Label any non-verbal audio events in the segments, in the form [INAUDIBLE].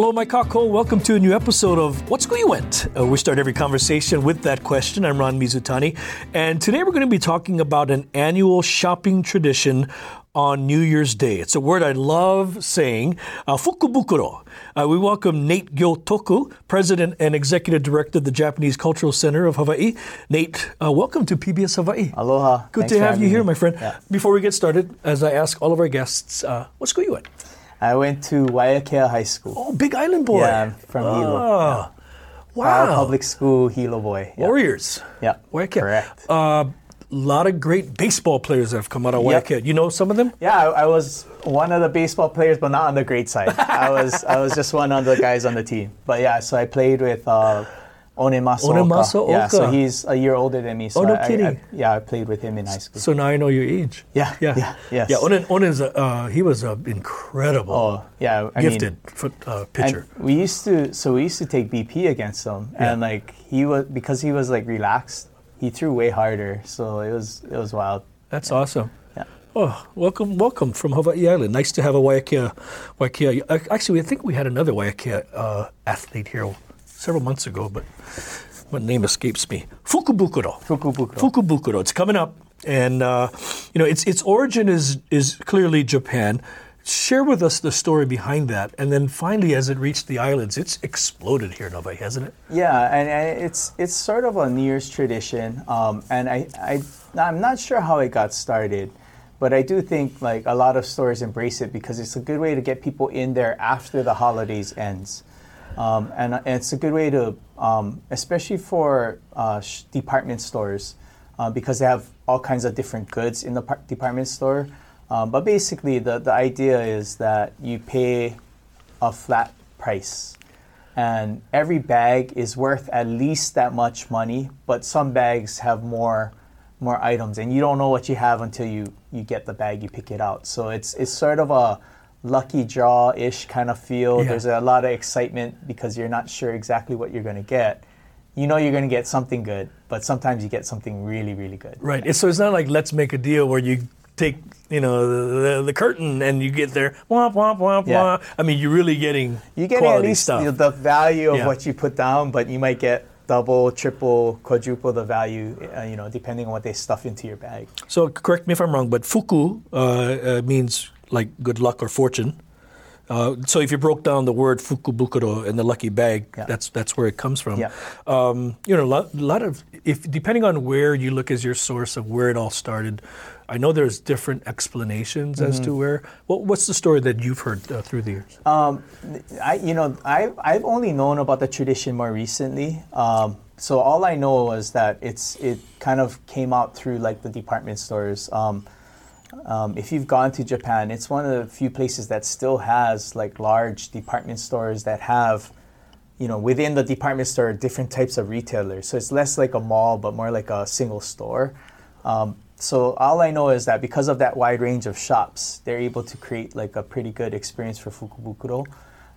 Hello, my kako. Welcome to a new episode of What School You Went. Uh, we start every conversation with that question. I'm Ron Mizutani, and today we're going to be talking about an annual shopping tradition on New Year's Day. It's a word I love saying, uh, fukubukuro. Uh, we welcome Nate Gyotoku, President and Executive Director of the Japanese Cultural Center of Hawaii. Nate, uh, welcome to PBS Hawaii. Aloha. Good Thanks to have you here, me. my friend. Yeah. Before we get started, as I ask all of our guests, uh, school you on? I went to Waiakea High School. Oh, Big Island boy. Yeah, I'm from Hilo. Ah, Wow. wow. Public school, Hilo boy. Yeah. Warriors. Yeah. Waiakea. Correct. A uh, lot of great baseball players that have come out of Yep. You know some of them? Yeah, I, I was one of the baseball players, but not on the great side. I was I was just one of the guys on the team. But yeah, so I played with uh, Onemasa Onan Masaoka. Yeah, so he's a year older than me. So Oh, no I- I- kidding. I- yeah, I played with him in high school. So now I know your age. Yeah, Yeah. yeah, yes. Yeah. Onan, Onan's, a- uh, he was an incredible, oh, yeah. I gifted Mean, foot, uh, pitcher. we used to so we used to take BP against him, yeah. and like he was because he was like relaxed. He threw way harder, so it was it was wild. That's awesome. Yeah. Oh, welcome, welcome from Hawaii Island. Nice to have a Waiakea. Waiakea. Actually, I think we had another Waiakea uh, athlete here several months ago, but what name escapes me? Fukubukuro. Fukubukuro. Fukubukuro. It's coming up, and uh, you know its its origin is is clearly Japan. Share with us the story behind that, and then finally, as it reached the islands, it's exploded here in Hawaii, hasn't it? Yeah, and, and it's it's sort of a New Year's tradition, um, and I, I I'm not sure how it got started, but I do think like a lot of stores embrace it because it's a good way to get people in there after the holidays ends, um, and, and it's a good way to, um, especially for uh, sh- department stores, uh, because they have all kinds of different goods in the par- department store. Um, but basically, the, the idea is that you pay a flat price. And every bag is worth at least that much money but some bags have more more items. And you don't know what you have until you you get the bag you pick it out. So it's it's sort of a lucky draw-ish kind of feel Yeah. there's a lot of excitement because you're not sure exactly what you're going to get you know you're going to get something good but sometimes you get something really really good Right. So it's not like let's make a deal where you take you know the, the, the curtain and you get there womp womp womp Yeah. womp. I mean, you're really getting you get at quality least stuff. the, the value of Yeah. what you put down, but you might get double, triple, quadruple the value, uh, you know, depending on what they stuff into your bag. So correct me if I'm wrong, but fuku uh, uh, means like good luck or fortune. Uh, so if you broke down the word fukubukuro in the lucky bag, Yeah. that's that's where it comes from. Yeah. Um, you know, a lot, lot of if depending on where you look as your source of where it all started, I know there's different explanations as Mm-hmm. to where. What, what's the story that you've heard uh, through the years? Um, I, you know, I, I've only known about the tradition more recently. Um, so all I know is that it's it kind of came out through like the department stores. Um, if you've gone to Japan, it's one of the few places that still has like large department stores that have, you know, within the department store different types of retailers. So it's less like a mall, but more like a single store. Um, so all I know is that because of that wide range of shops, they're able to create like a pretty good experience for Fukubukuro.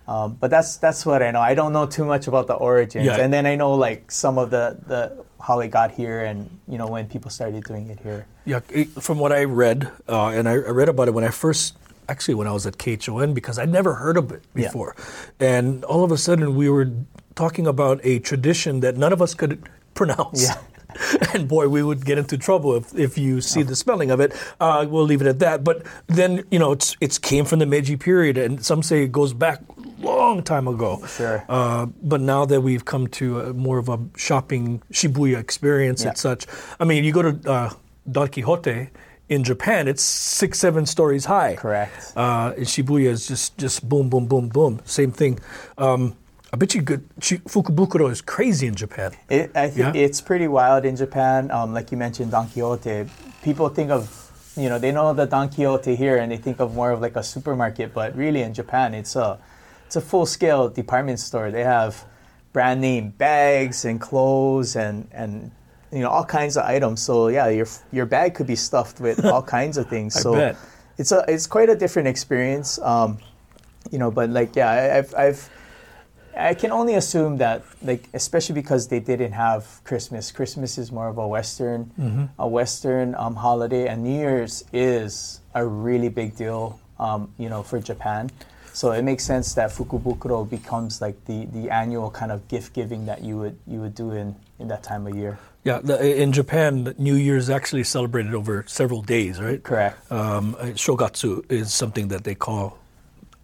Um, but that's that's what I know. I don't know too much about the origins, Yeah. and then I know like some of the, the how it got here, and you know when people started doing it here. Yeah, it- from what I read, uh, and I, I read about it when I first, actually when I was at KHON, because I'd never heard of it Yeah. before. And all of a sudden we were talking about a tradition that none of us could [LAUGHS] pronounce. Yeah. [LAUGHS] and boy, we would get into trouble if, if you see the spelling of it. Uh, we'll leave it at that. But then, you know, it's it's came from the Meiji period, and some say it goes back long time ago. Sure. Uh, but now that we've come to a, more of a shopping Shibuya experience Yeah. and such, I mean, you go to uh, Don Quixote in Japan, it's six, seven stories high. Correct. Uh, Shibuya is just just boom, boom, boom, boom. Same thing. Um, I bet you good. Fukubukuro is crazy in Japan. It, I think Yeah? it's pretty wild in Japan. Um, like you mentioned, Don Quixote. People think of, you know, they know the Don Quixote here, and they think of more of like a supermarket. But really, in Japan, it's a, it's a full scale department store. They have brand name bags and clothes and and you know all kinds of items. So yeah, your your bag could be stuffed with [LAUGHS] all kinds of things. I So bet. it's a it's quite a different experience. Um, you know, but like yeah, I- I've I've I can only assume that like especially because they didn't have Christmas. Christmas is more of a Western Mm-hmm. a Western um, holiday, and New Year's is a really big deal. Um, you know, for Japan. So it makes sense that Fukubukuro becomes like the, the annual kind of gift giving that you would you would do in, in that time of year. Yeah, the, in Japan, New Year is actually celebrated over several days, right? Correct. Um, shogatsu is something that they call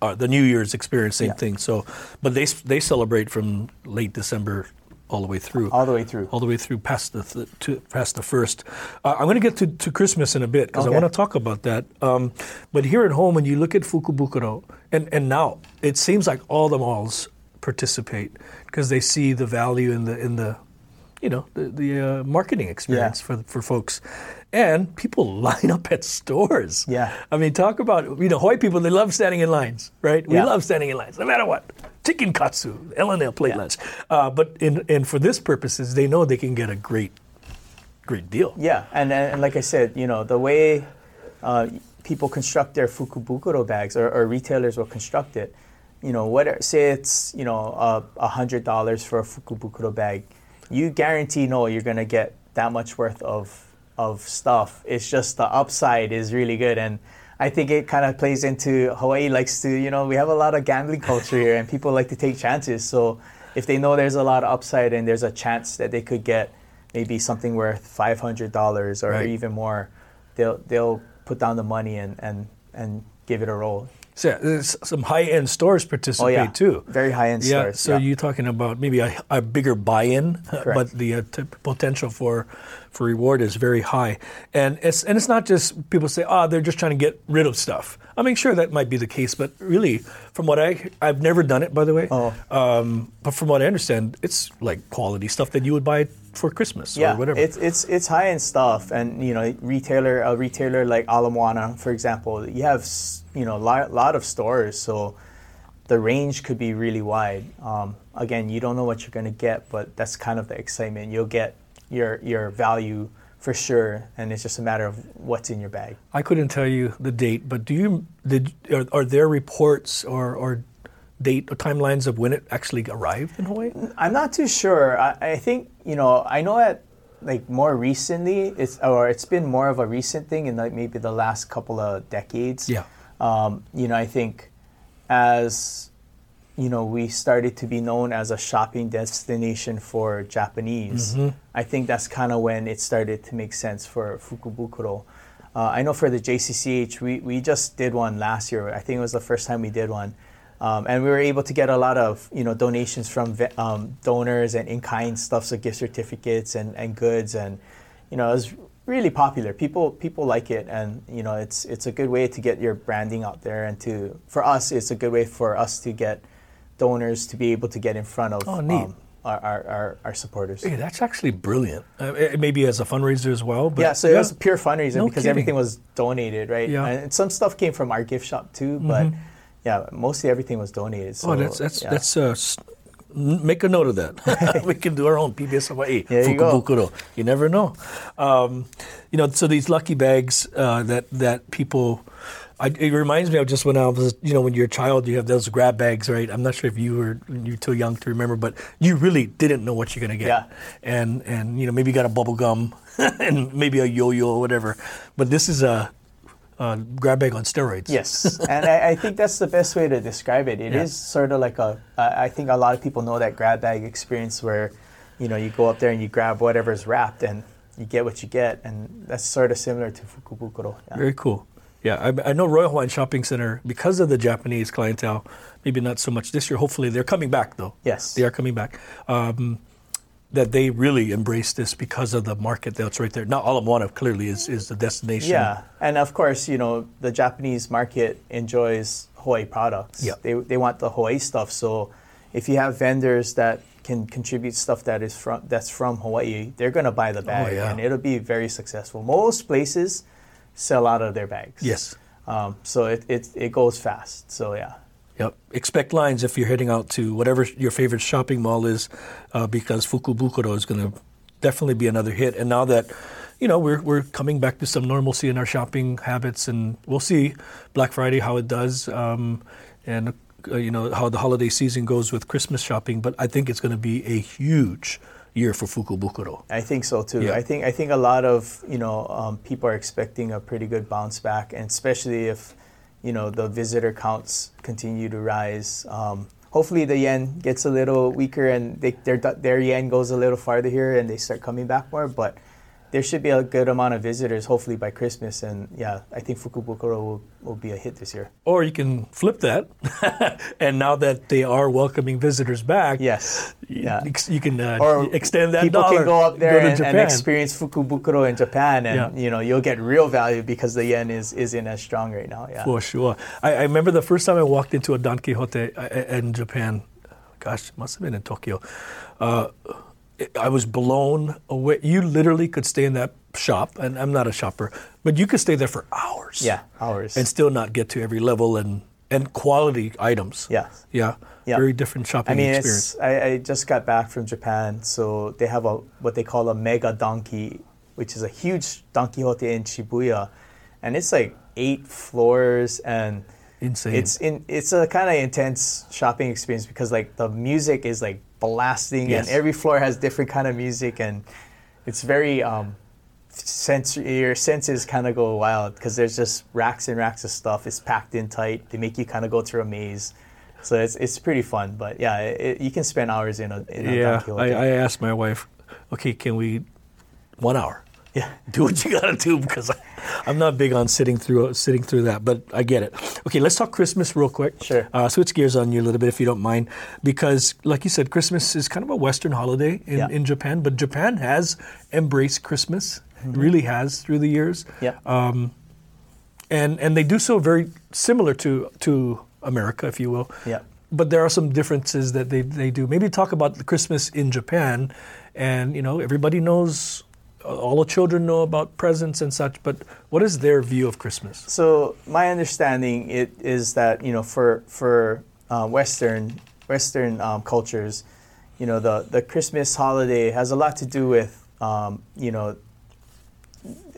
uh, the New Year's experience, same Yeah. thing. So, but they they celebrate from late December all the way through. All the way through. all the way through past the th- to, past the first. Uh, I'm going to get to, to Christmas in a bit because I want to talk about that. Um, but here at home, when you look at Fukubukuro, and and now it seems like all the malls participate because they see the value in the in the you know the, the uh, marketing experience for for folks. And people [LAUGHS] line up at stores. Yeah. I mean, talk about you know Hawaii people. They love standing in lines, right? We Yeah. love standing in lines, no matter what. Chicken katsu, L&L plate Yeah. lunch. Uh, but in and for this purposes, they know they can get a great, great deal. Yeah, and, and, like I said, you know, the way uh, people construct their fukubukuro bags or, or retailers will construct it, you know, what say it's, you know, hundred dollars for a fukubukuro bag, you guarantee no, you're gonna get that much worth of of stuff. It's just the upside is really good and I think it kind of plays into Hawaii likes to, you know, we have a lot of gambling culture here and people like to take chances. So if they know there's a lot of upside and there's a chance that they could get maybe something worth five hundred dollars or Right. even more, they'll they'll put down the money and and and give it a roll. So yeah, there's some high-end stores participate Oh yeah, too. very high end Yeah, stores. so you're talking about maybe a, a bigger buy-in, [LAUGHS] Correct. but the uh, t- potential for for reward is very high. And it's and it's not just people say, oh, they're just trying to get rid of stuff. I mean, sure that might be the case, but really, from what I I've never done it by the way. Oh. Um, but from what I understand, it's like quality stuff that you would buy for Christmas yeah, or whatever. it's it's it's high end stuff, and you know, retailer a retailer like Ala Moana, for example, you have you know a lot, lot of stores, so the range could be really wide. Um, again, you don't know what you're going to get, but that's kind of the excitement. You'll get your your value for sure, and it's just a matter of what's in your bag. I couldn't tell you the date, but do you did are, are there reports or, or date or timelines of when it actually arrived in Hawaii? I'm not too sure. I, I think you know. I know that like more recently, it's or it's been more of a recent thing in like maybe the last couple of decades. Yeah. Um, you know, I think as you know, we started to be known as a shopping destination for Japanese. I think that's kind of when it started to make sense for Fukubukuro. Uh, I know for the JCCH, we, we just did one last year. I think it was the first time we did one. Um, and we were able to get a lot of you know donations from um, donors and in kind stuff, so gift certificates and, and goods, and you know it was really popular. People people like it, and you know it's it's a good way to get your branding out there, and to for us it's a good way for us to get donors to be able to get in front of Oh, neat. um, our, our, our, our supporters. Hey, that's actually brilliant. Uh, maybe as a fundraiser as well. But yeah, so it was pure fundraiser No because kidding. everything was donated, right? Yeah. Mm-hmm. And some stuff came from our gift shop too, but yeah, mostly everything was donated. So, oh, that's that's yeah. that's uh, make a note of that. [LAUGHS] [LAUGHS] we can do our own PBS Hawaii There you. You never know. Um, you know, so these lucky bags uh, that that people. I, it reminds me of just when I was, you know, when you're a child, you have those grab bags, right? I'm not sure if you were you're too young to remember, but you really didn't know what you're gonna get. Yeah. And and you know maybe you got a bubble gum [LAUGHS] and maybe a yo-yo or whatever, but this is a, a grab bag on steroids. Yes, and I, I think that's the best way to describe it. It is Yeah. sort of like a. I I think a lot of people know that grab bag experience where, you know, you go up there and you grab whatever's wrapped and you get what you get, and that's sort of similar to Fukubukuro. Yeah. Very cool. Yeah, I, I know Royal Hawaiian Shopping Center because of the Japanese clientele. Maybe not so much this year. Hopefully, they're coming back though. Yes. they are coming back. Um, that they really embrace this because of the market that's right there. Now, Ala Moana clearly is, is the destination. Yeah, and of course, you know, the Japanese market enjoys Hawaii products. Yeah. They, they want the Hawaii stuff. So if you have vendors that can contribute stuff that is from that's from Hawaii, they're going to buy the bag Oh, yeah. and it'll be very successful. Most places sell out of their bags. Yes. Um, so it, it, it goes fast. So yeah. Yep. Expect lines if you're heading out to whatever your favorite shopping mall is, uh, because Fukubukuro is going to definitely be another hit. And now that you know we're we're coming back to some normalcy in our shopping habits, and we'll see Black Friday how it does, um, and uh, you know how the holiday season goes with Christmas shopping. But I think it's going to be a huge year for Fukubukuro. I think so too. Yeah. I think I think a lot of you know um, people are expecting a pretty good bounce back, and especially if you know the visitor counts continue to rise. Um, hopefully, the yen gets a little weaker and they, their their yen goes a little farther here, and they start coming back more. But there should be a good amount of visitors, hopefully by Christmas, and yeah, I think Fukubukuro will, will be a hit this year. Or you can flip that, [LAUGHS] and now that they are welcoming visitors back, Yes, yeah. you, you can uh, or extend that people dollar. can go up there to and, and experience Fukubukuro in Japan, and Yeah. you know you'll get real value because the yen is isn't as strong right now. Yeah, For sure. I, I remember the first time I walked into a Don Quixote uh, in Japan. Gosh, it must have been in Tokyo. Uh, I was blown away. You literally could stay in that shop, and I'm not a shopper, but you could stay there for hours. yeah, hours. And still not get to every level and, and quality items. yeah. Yeah. Yeah. Very different shopping I mean, experience. I, I just got back from Japan, so they have a what they call a mega donkey, which is a huge Don Quixote in Shibuya, and it's like eight floors, and Insane. it's in it's a kind of intense shopping experience because like the music is like blasting, Yes. and every floor has different kind of music, and it's very um, sensory. Your senses kind of go wild because there's just racks and racks of stuff. It's packed in tight. They make you kind of go through a maze. So it's, it's pretty fun, but yeah, it, you can spend hours in a, in a yeah. I, I asked my wife, okay, can we, one hour? yeah, do what you gotta do because I, I'm not big on sitting through sitting through that, but I get it. Okay, let's talk Christmas real quick. Sure. Uh, switch gears on you a little bit if you don't mind, because like you said, Christmas is kind of a Western holiday in, Yeah. in Japan, but Japan has embraced Christmas, really has through the years, yeah, and and they do so very similar to to America, if you will. yeah. But there are some differences that they, they do. Maybe talk about the Christmas in Japan, and you know everybody knows, all the children know about presents and such. But what is their view of Christmas? So my understanding it is that you know for for uh, Western Western um, cultures, you know the the Christmas holiday has a lot to do with um, you know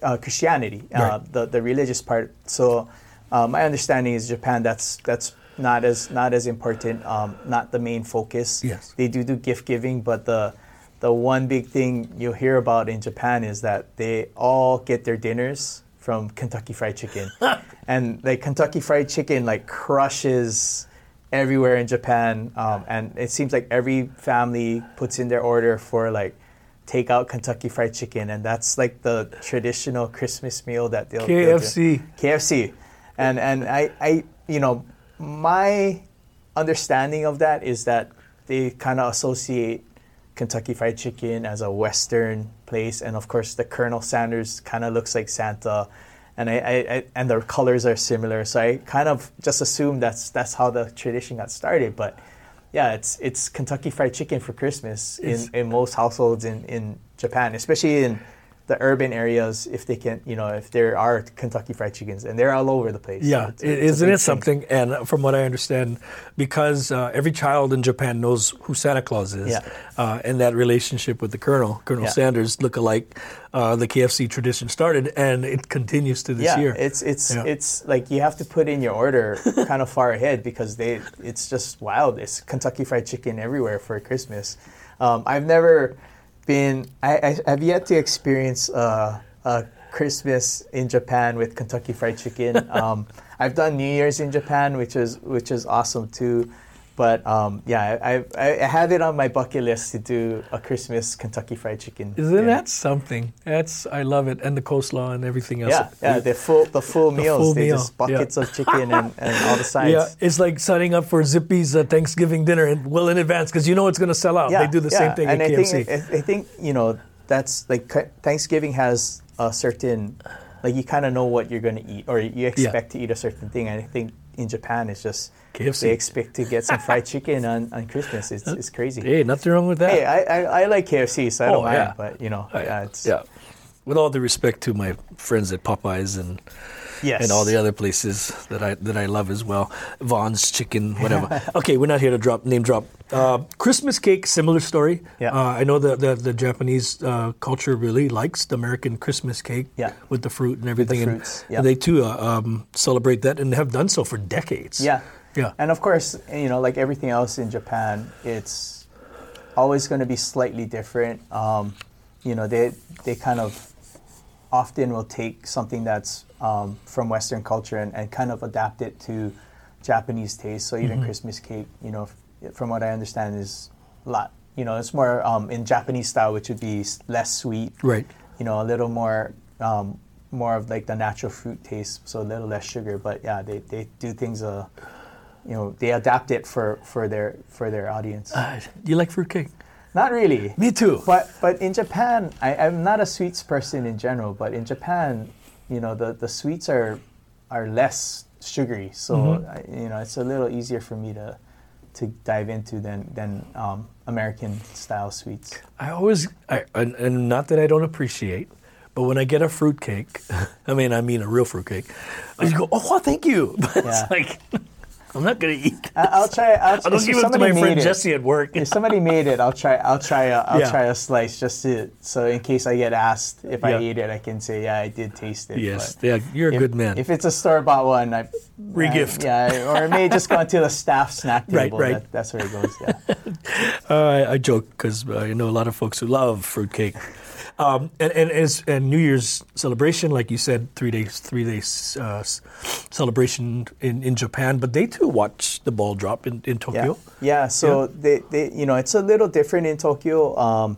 uh, Christianity, uh, Right. the the religious part. So uh, my understanding is Japan that's that's not as not as important, um, not the main focus. Yes. they do do gift giving, but the the one big thing you'll hear about in Japan is that they all get their dinners from Kentucky Fried Chicken, [LAUGHS] and like Kentucky Fried Chicken like crushes everywhere in Japan, um, and it seems like every family puts in their order for like takeout Kentucky Fried Chicken, and that's like the traditional Christmas meal that they'll they'll. KFC. KFC, and and I I you know my understanding of that is that they kind of associate Kentucky Fried Chicken as a Western place, and of course the Colonel Sanders kind of looks like Santa, and I, I, I and the colors are similar, so I kind of just assume that's that's how the tradition got started, but. Yeah, it's it's Kentucky Fried Chicken for Christmas It's- in, in most households in, in Japan, especially in the urban areas. If they can, you know, if there are Kentucky Fried Chickens, and they're all over the place. Yeah, It's it's isn't it thing. something? And from what I understand, because uh, every child in Japan knows who Santa Claus is, Yeah. uh, and that relationship with the Colonel, Colonel Yeah. Sanders, look alike, uh, the KFC tradition started, and it continues to this yeah, year. it's it's Yeah. it's like you have to put in your order [LAUGHS] kind of far ahead because they it's just wild. It's Kentucky Fried Chicken everywhere for Christmas. Um, I've never been. I, I have yet to experience uh, a Christmas in Japan with Kentucky Fried Chicken. [LAUGHS] Um, I've done New Year's in Japan, which is which is awesome too. But um, yeah, I, I, I have it on my bucket list to do a Christmas Kentucky Fried Chicken. Isn't dinner. that something? That's I love it, and the coleslaw and everything else. Yeah, yeah, the full the full The meals. full they meal, just buckets of chicken and, and all the [LAUGHS] sides. Yeah, it's like signing up for Zippy's uh, Thanksgiving dinner and well in advance because you know it's going to sell out. they do the yeah. same thing and at I KFC. think I, I think you know that's like Thanksgiving has a certain like you kind of know what you're going to eat or you expect to eat a certain thing. And I think in Japan it's just KFC. they expect to get some fried chicken [LAUGHS] on, on Christmas. It's, it's crazy. hey, nothing wrong with that. Hey, I, I, I like KFC, so I Oh, don't mind. yeah. But you know, oh, I- yeah, it's yeah. With all the respect to my friends at Popeyes and Yes. and all the other places that I that I love as well. Vaughn's Chicken, [LAUGHS] whatever. okay, we're not here to drop name drop. Uh, Christmas cake, similar story. Yeah. Uh, I know that the, the Japanese uh, culture really likes the American Christmas cake Yeah. with the fruit and everything, and, fruits, yeah. and they too uh, um, celebrate that and have done so for decades. Yeah. Yeah. And of course, you know, like everything else in Japan, it's always going to be slightly different. Um, you know, they they kind of often will take something that's um, from Western culture and, and kind of adapt it to Japanese taste. So even Christmas cake, you know, f- from what I understand, is a lot. You know, it's more um, in Japanese style, which would be less sweet. Right. You know, a little more. Um, more of like the natural fruit taste, so a little less sugar. But yeah, they, they do things. Uh, you know, they adapt it for, for their for their audience. Uh, do you like fruitcake? Not really. Me too. But but in Japan, I, I'm not a sweets person in general. But in Japan, you know, the, the sweets are are less sugary, so Mm-hmm. I, you know it's a little easier for me to to dive into than than um, American style sweets. I always, I, and, and not that I don't appreciate, but when I get a fruitcake, [LAUGHS] I mean, I mean a real fruitcake, I just go, oh, thank you. [LAUGHS] But Yeah. it's like, [LAUGHS] I'm not going to eat. I, I'll try. I'll, I'll give it to my friend it- Jesse at work. If somebody made it, I'll try. I'll try. A, I'll Yeah. try a slice just to so in case I get asked if I ate it, I can say yeah, I did taste it. Yes, but yeah, you're a if, good man. If it's a store bought one, I Regift. Yeah, or it may just go to the staff snack [LAUGHS] Right, table. right. That, that's where it goes. Yeah. [LAUGHS] Uh, I, I joke because uh, I know a lot of folks who love fruitcake. Um, and, and, as, and New Year's celebration, like you said, three days, three days uh, celebration in, in Japan, but they too watch the ball drop in, in Tokyo. Yeah. So They, they, you know, it's a little different in Tokyo. Um,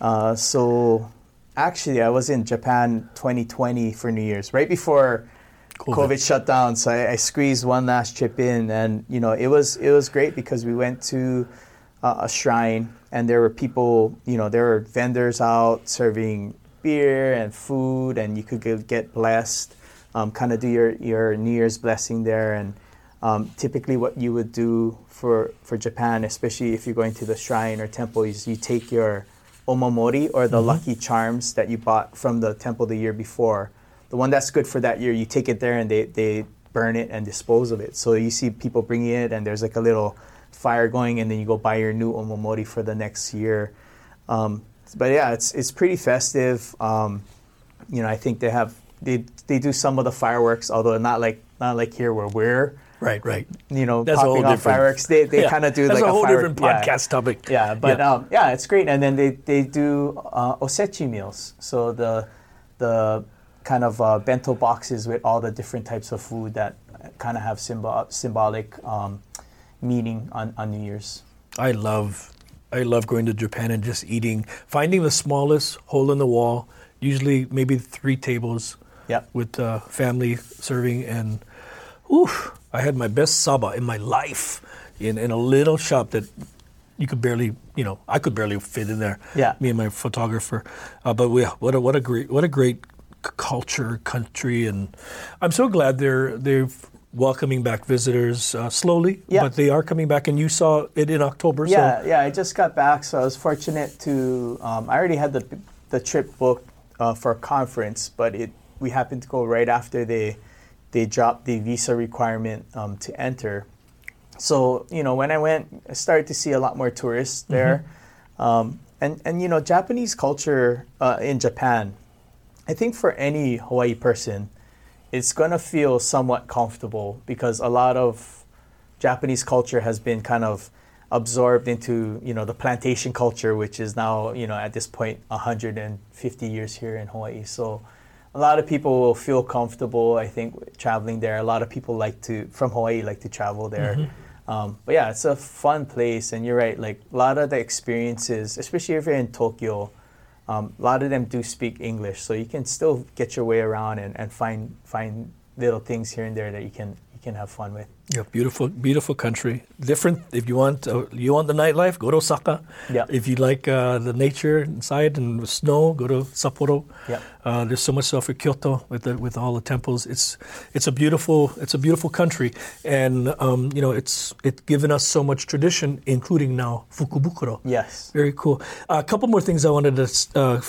uh, so actually, I was in Japan 2020 for New Year's, right before COVID. COVID, shut down. So I, I squeezed one last trip in, and you know, it was it was great because we went to uh, a shrine, and there were people, you know, there were vendors out serving beer and food, and you could get blessed, um, kind of do your your New Year's blessing there, and um, typically what you would do for for Japan, especially if you're going to the shrine or temple, is you take your omamori or the lucky charms that you bought from the temple the year before. The one that's good for that year, you take it there and they, they burn it and dispose of it. So you see people bringing it and there's like a little fire going and then you go buy your new omamori for the next year. Um, but yeah, it's it's pretty festive. Um, you know, I think they have they they do some of the fireworks, although not like not like here where we're Right, right. you know That's popping off fireworks. They they Yeah, kind of do that's like a whole firework- different yeah. podcast topic. Yeah, but Yeah. Um, yeah, it's great. And then they they do uh, osechi meals. So the the kind of uh, bento boxes with all the different types of food that kind of have symbol symbolic um, meaning on, on New Year's. I love I love going to Japan and just eating, finding the smallest hole in the wall, usually maybe three tables Yep. with uh, family serving and oof, I had my best saba in my life in, in a little shop that you could barely, you know, I could barely fit in there. Yeah. Me and my photographer. Uh, but we, what a what a great what a great culture, country, and I'm so glad they're they're welcoming back visitors uh, slowly. Yeah. But they are coming back, and you saw it in October. Yeah, So yeah. I just got back, so I was fortunate to. Um, I already had the the trip booked uh, for a conference, but it we happened to go right after they they dropped the visa requirement um, to enter. So you know, when I went, I started to see a lot more tourists there, um, and and you know, Japanese culture uh, in Japan. I think for any Hawaii person, it's gonna feel somewhat comfortable because a lot of Japanese culture has been kind of absorbed into you know the plantation culture, which is now you know at this point 150 years here in Hawaii. So a lot of people will feel comfortable. I think traveling there. A lot of people like to from Hawaii like to travel there. Um, but yeah, it's a fun place, and you're right. Like a lot of the experiences, especially if you're in Tokyo, um, a lot of them do speak English, so you can still get your way around and, and find find little things here and there that you can you can have fun with. Yeah, beautiful, beautiful country. Different. If you want, uh, you want the nightlife, go to Osaka. Yeah. If you like uh, the nature inside and the snow, go to Sapporo. Yeah. Uh, there's so much stuff for Kyoto with the, with all the temples. It's it's a beautiful it's a beautiful country, and um, you know it's it's given us so much tradition, including now Fukubukuro. Yes. Very cool. a couple more things I wanted to uh,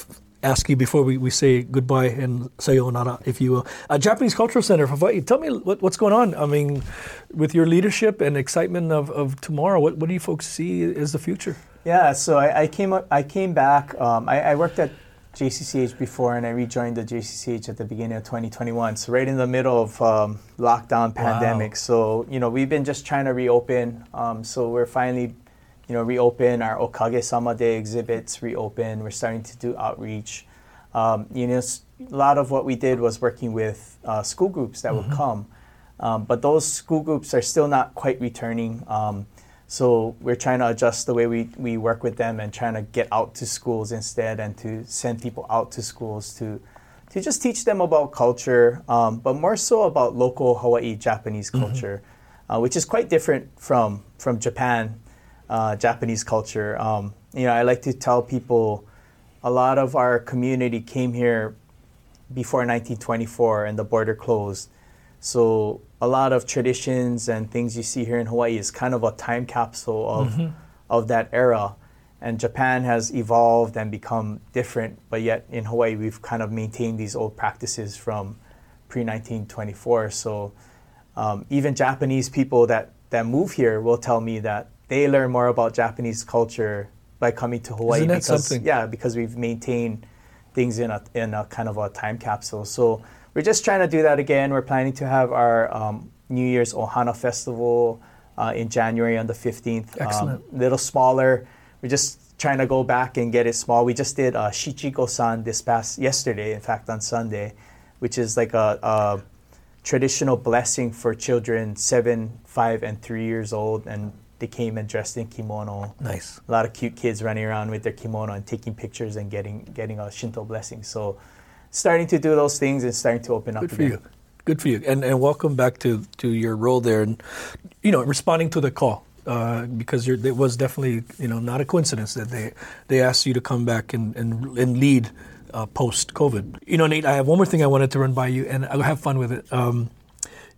ask you before we, we say goodbye and sayonara, if you will. Uh, Japanese Cultural Center Hawaii, tell me what, what's going on. I mean, with your leadership and excitement of, of tomorrow, what, what do you folks see as the future? Yeah, so I, I came up, I came back. Um, I, I worked at JCCH before, and I rejoined the JCCH at the beginning of 2021. So right in the middle of um, lockdown, pandemic. Wow. So you know, we've been just trying to reopen. Um, so we're finally, you know, reopen our Okage Sama De exhibits. Reopen. We're starting to do outreach. Um, you know, a lot of what we did was working with uh, school groups that mm-hmm. would come, um, but those school groups are still not quite returning. Um, so we're trying to adjust the way we, we work with them and trying to get out to schools instead and to send people out to schools to to just teach them about culture, um, but more so about local Hawaii Japanese mm-hmm. culture, mm-hmm. uh, which is quite different from from Japan uh, Japanese culture. Um, you know, I like to tell people a lot of our community came here before 1924 and the border closed. So a lot of traditions and things you see here in Hawaii is kind of a time capsule of mm-hmm. of that era. And Japan has evolved and become different, but yet in Hawaii we've kind of maintained these old practices from pre 1924. So um, even Japanese people that that move here will tell me that they learn more about Japanese culture by coming to Hawaii Isn't because something? yeah because we've maintained things in a in a kind of a time capsule. So we're just trying to do that again. We're planning to have our um, New Year's Ohana Festival uh, in January on the 15th. Um, Excellent. A um, little smaller. We're just trying to go back and get it small. We just did uh, Shichi-Go-San this past yesterday, in fact, on Sunday, which is like a, a traditional blessing for children seven, five, and three years old, and they came and dressed in kimono. Nice. A lot of cute kids running around with their kimono and taking pictures and getting getting a Shinto blessing. So starting to do those things and starting to open up. Good for again. you. Good for you. And and welcome back to to your role there, and you know responding to the call. Uh, because it was definitely you know not a coincidence that they they asked you to come back and and, and lead uh, post COVID. You know, Nate, I have one more thing I wanted to run by you, and I'll have fun with it. Um,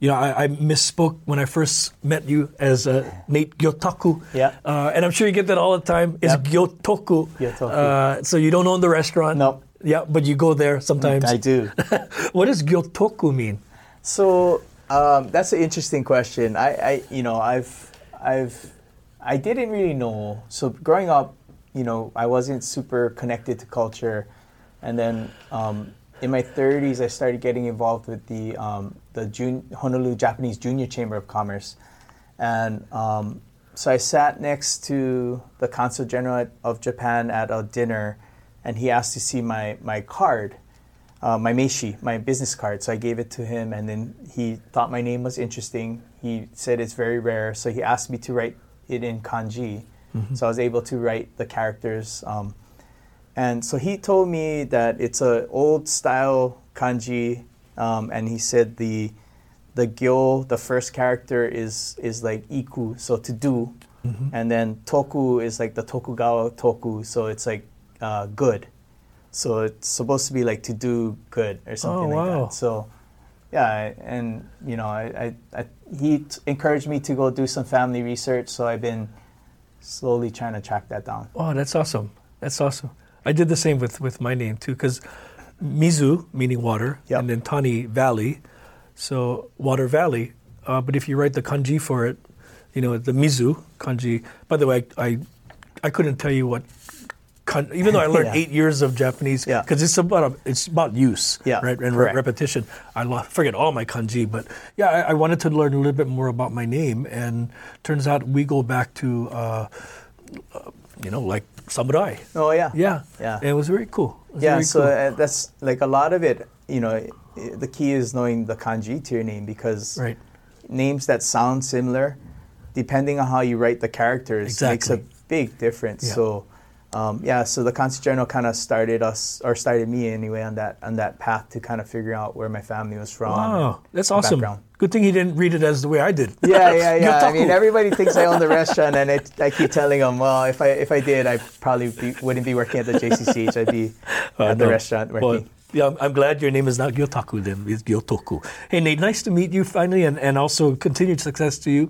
you know, I, I, misspoke when I first met you as uh, Nate Gyotaku. Yeah. Uh, and I'm sure you get that all the time. It's yep. Gyotoku. Gyotoku. Uh, so you don't own the restaurant. No. Yeah, but you go there sometimes. I do. [LAUGHS] what does gyotoku mean? So um, that's an interesting question. I, I, you know, I've, I've, I didn't really know. So growing up, you know, I wasn't super connected to culture, and then um, in my 30s, I started getting involved with the um, the Jun- Honolulu Japanese Junior Chamber of Commerce, and um, so I sat next to the Consul General of Japan at a dinner and he asked to see my, my card, uh, my meishi, my business card. So I gave it to him, and then he thought my name was interesting. He said it's very rare, so he asked me to write it in kanji. Mm-hmm. So I was able to write the characters. Um, and so he told me that it's an old style kanji, um, and he said the the gyo, the first character is is like iku, so to do, mm-hmm. and then toku is like the tokugawa toku, so it's like uh, good. So it's supposed to be like to do good or something oh, like wow. that. So yeah, and you know, I, I, I he t- encouraged me to go do some family research. So I've been slowly trying to track that down. Oh, that's awesome. That's awesome. I did the same with, with my name too, because Mizu meaning water, yep. and then Tani Valley, so water valley. Uh, but if you write the kanji for it, you know the Mizu kanji. By the way, I, I I couldn't tell you what even though I learned [LAUGHS] yeah. eight years of Japanese, because yeah. it's about a, it's about use, yeah, right, and re- repetition. I lo- forget all my kanji, but yeah, I, I, wanted to learn a little bit more about my name, and turns out we go back to, uh, uh, you know, like samurai. Oh yeah, yeah, yeah. And it was very cool. Was yeah, very so cool. uh, that's like a lot of it. You know, the key is knowing the kanji to your name because right. names that sound similar, depending on how you write the characters, exactly. makes a big difference. Yeah. So um, yeah, so the Consul General kind of started us, or started me anyway, on that on that path to kind of figure out where my family was from. Wow, that's awesome. Background. Good thing he didn't read it as the way I did. Yeah, yeah, [LAUGHS] yeah. I mean, everybody thinks I own the [LAUGHS] restaurant, and it, I keep telling them, well, if I if I did, I probably be, wouldn't be working at the JCCH. I'd be uh, at the restaurant working. Well, yeah, I'm glad your name is not Gyotaku then, it's Gyotoku. Hey, Nate, nice to meet you finally, and, and also continued success to you.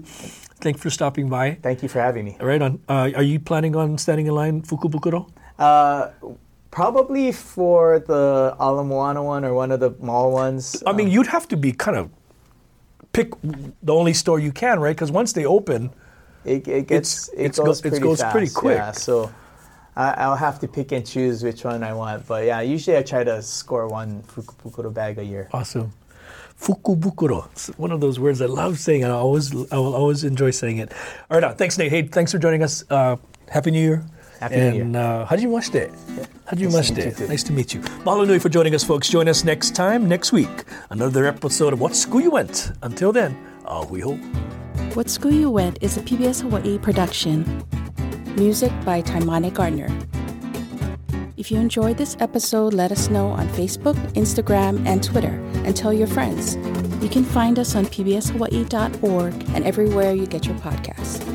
Thank you for stopping by. Thank you for having me. Right on. Uh, are you planning on standing in line Fukubukuro? Uh, Probably for the Ala Moana one or one of the mall ones. I mean, you'd have to be kind of pick the only store you can, right? Because once they open, it, it gets it it's go- goes it pretty goes fast. pretty quick. Yeah, so I, I'll have to pick and choose which one I want. But yeah, usually I try to score one fukubukuro bag a year. awesome. Fukubukuro. It's one of those words I love saying. I always, I will always enjoy saying it. All right, thanks, Nate. Hey, thanks for joining us. Uh, Happy New Year. Happy New and, Year. uh, hajimemashite. Nice to you Hajimemashite. too. Nice to meet you. Mahalo nui for joining us, folks. Join us next time, next week. Another episode of What School You Went. Until then, ahui ho. What School You Went is a PBS Hawaii production. Music by Taimane Gardner. If you enjoyed this episode, let us know on Facebook, Instagram, and Twitter, and tell your friends. You can find us on pbshawaii.org and everywhere you get your podcasts.